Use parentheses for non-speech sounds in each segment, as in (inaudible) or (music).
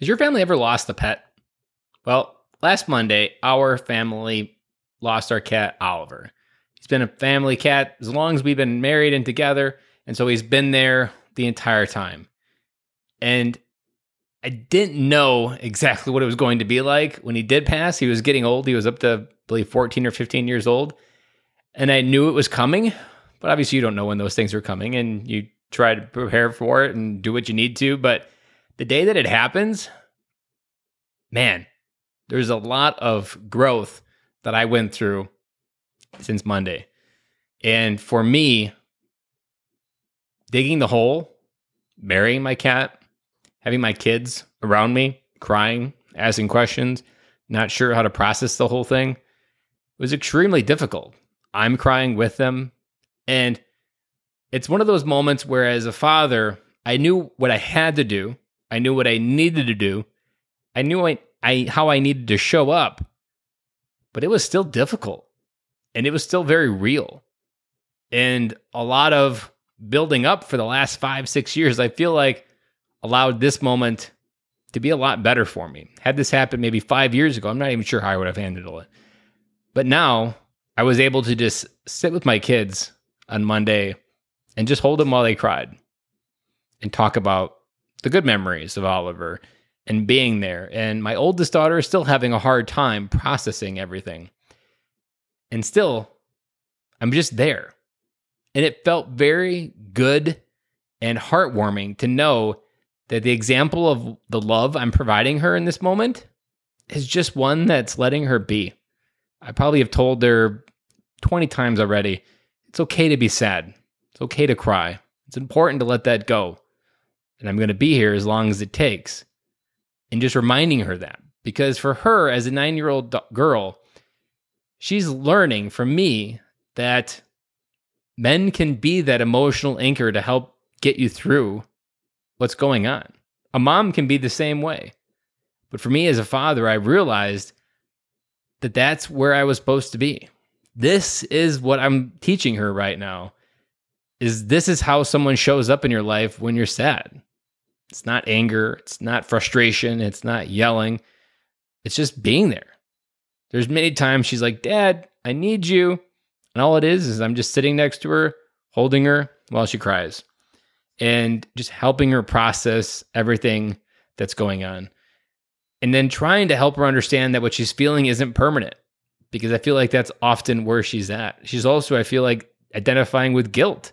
Has your family ever lost a pet? Well, last Monday, our family lost our cat, Oliver. He's been a family cat as long as we've been married and together. And so he's been there the entire time. And I didn't know (laughs) exactly what it was going to be like when he did pass. He was getting old. He was up to, I believe, 14 or 15 years old. And I knew it was coming, but obviously you don't know when those things are coming and you try to prepare for it and do what you need to. But the day that it happens, man, there's a lot of growth that I went through since Monday. And for me, digging the hole, marrying my cat, having my kids around me, crying, asking questions, not sure how to process the whole thing was extremely difficult. I'm crying with them. And it's one of those moments where, as a father, I knew what I had to do, I knew what I needed to do, I knew I, I, how I needed to show up, but it was still difficult and it was still very real. And a lot of building up for the last five, six years, I feel like allowed this moment to be a lot better for me. Had this happened maybe five years ago, I'm not even sure how I would have handled it. But now I was able to just sit with my kids on Monday and just hold them while they cried and talk about the good memories of Oliver and being there. And my oldest daughter is still having a hard time processing everything. And still, I'm just there. And it felt very good and heartwarming to know that the example of the love I'm providing her in this moment is just one that's letting her be. I probably have told her 20 times already it's okay to be sad. It's okay to cry. It's important to let that go. And I'm going to be here as long as it takes and just reminding her that. Because for her, as a nine year old girl, she's learning from me that men can be that emotional anchor to help get you through what's going on. A mom can be the same way. But for me as a father, I realized that that's where I was supposed to be. This is what I'm teaching her right now. Is this is how someone shows up in your life when you're sad. It's not anger. It's not frustration. It's not yelling. It's just being there. There's many times she's like, Dad, I need you. And all it is is I'm just sitting next to her, holding her while she cries and just helping her process everything that's going on. And then trying to help her understand that what she's feeling isn't permanent because I feel like that's often where she's at. She's also, I feel like, identifying with guilt.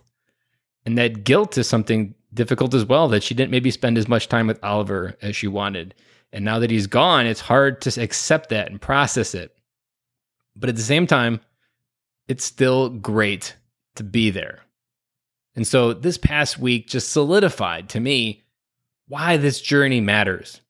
And that guilt is something difficult as well that she didn't maybe spend as much time with Oliver as she wanted. And now that he's gone, it's hard to accept that and process it. But at the same time, it's still great to be there. And so this past week just solidified to me why this journey matters.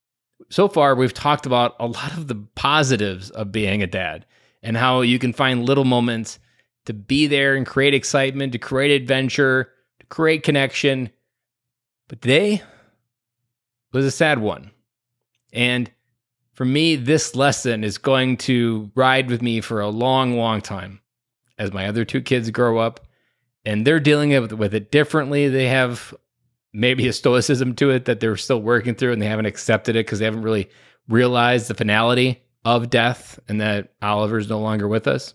So far, we've talked about a lot of the positives of being a dad and how you can find little moments to be there and create excitement, to create adventure, to create connection, but today was a sad one. And for me, this lesson is going to ride with me for a long, long time as my other two kids grow up and they're dealing with it differently. They have maybe a stoicism to it that they're still working through and they haven't accepted it because they haven't really realized the finality of death and that Oliver's no longer with us.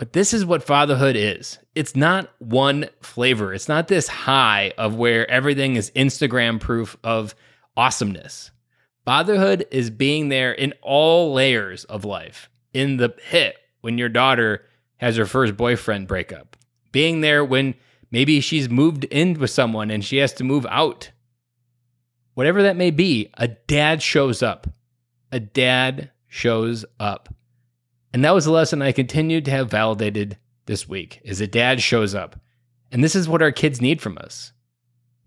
But this is what fatherhood is. It's not one flavor. It's not this high of where everything is Instagram proof of awesomeness. Fatherhood is being there in all layers of life. In the pit when your daughter has her first boyfriend breakup, being there when maybe she's moved in with someone and she has to move out. Whatever that may be, a dad shows up. A dad shows up. And that was a lesson I continued to have validated this week is a dad shows up. And this is what our kids need from us.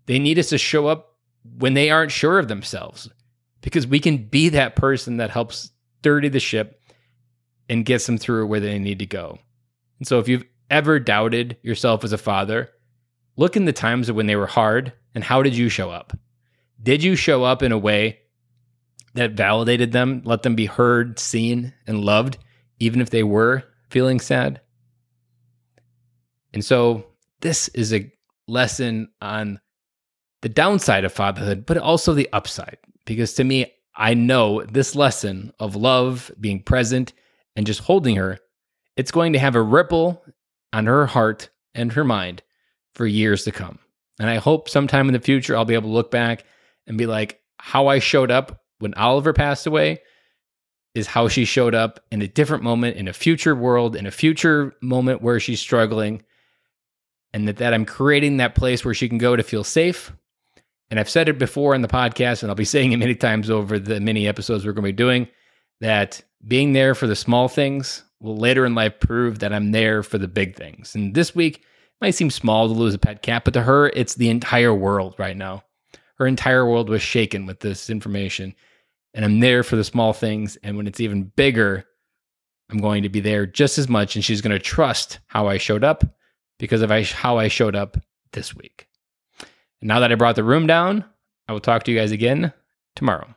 They need us to show up when they aren't sure of themselves because we can be that person that helps dirty the ship and gets them through where they need to go. And so if you've ever doubted yourself as a father, look in the times when they were hard and how did you show up? Did you show up in a way that validated them, let them be heard, seen, and loved? Even if they were feeling sad. And so this is a lesson on the downside of fatherhood, but also the upside. Because to me, I know this lesson of love, being present, and just holding her, it's going to have a ripple on her heart and her mind for years to come. And I hope sometime in the future I'll be able to look back and be like, how I showed up when Oliver passed away is how she showed up in a different moment, in a future world, in a future moment where she's struggling. And that, that I'm creating that place where she can go to feel safe and I've said it before in the podcast, and I'll be saying it many times over the many episodes we're going to be doing that being there for the small things will later in life prove that I'm there for the big things. And this week might seem small to lose a pet cat, but to her, it's the entire world right now. Her entire world was shaken with this information. And I'm there for the small things. And when it's even bigger, I'm going to be there just as much. And she's going to trust how I showed up because of how I showed up this week. And now that I brought the room down, I will talk to you guys again tomorrow.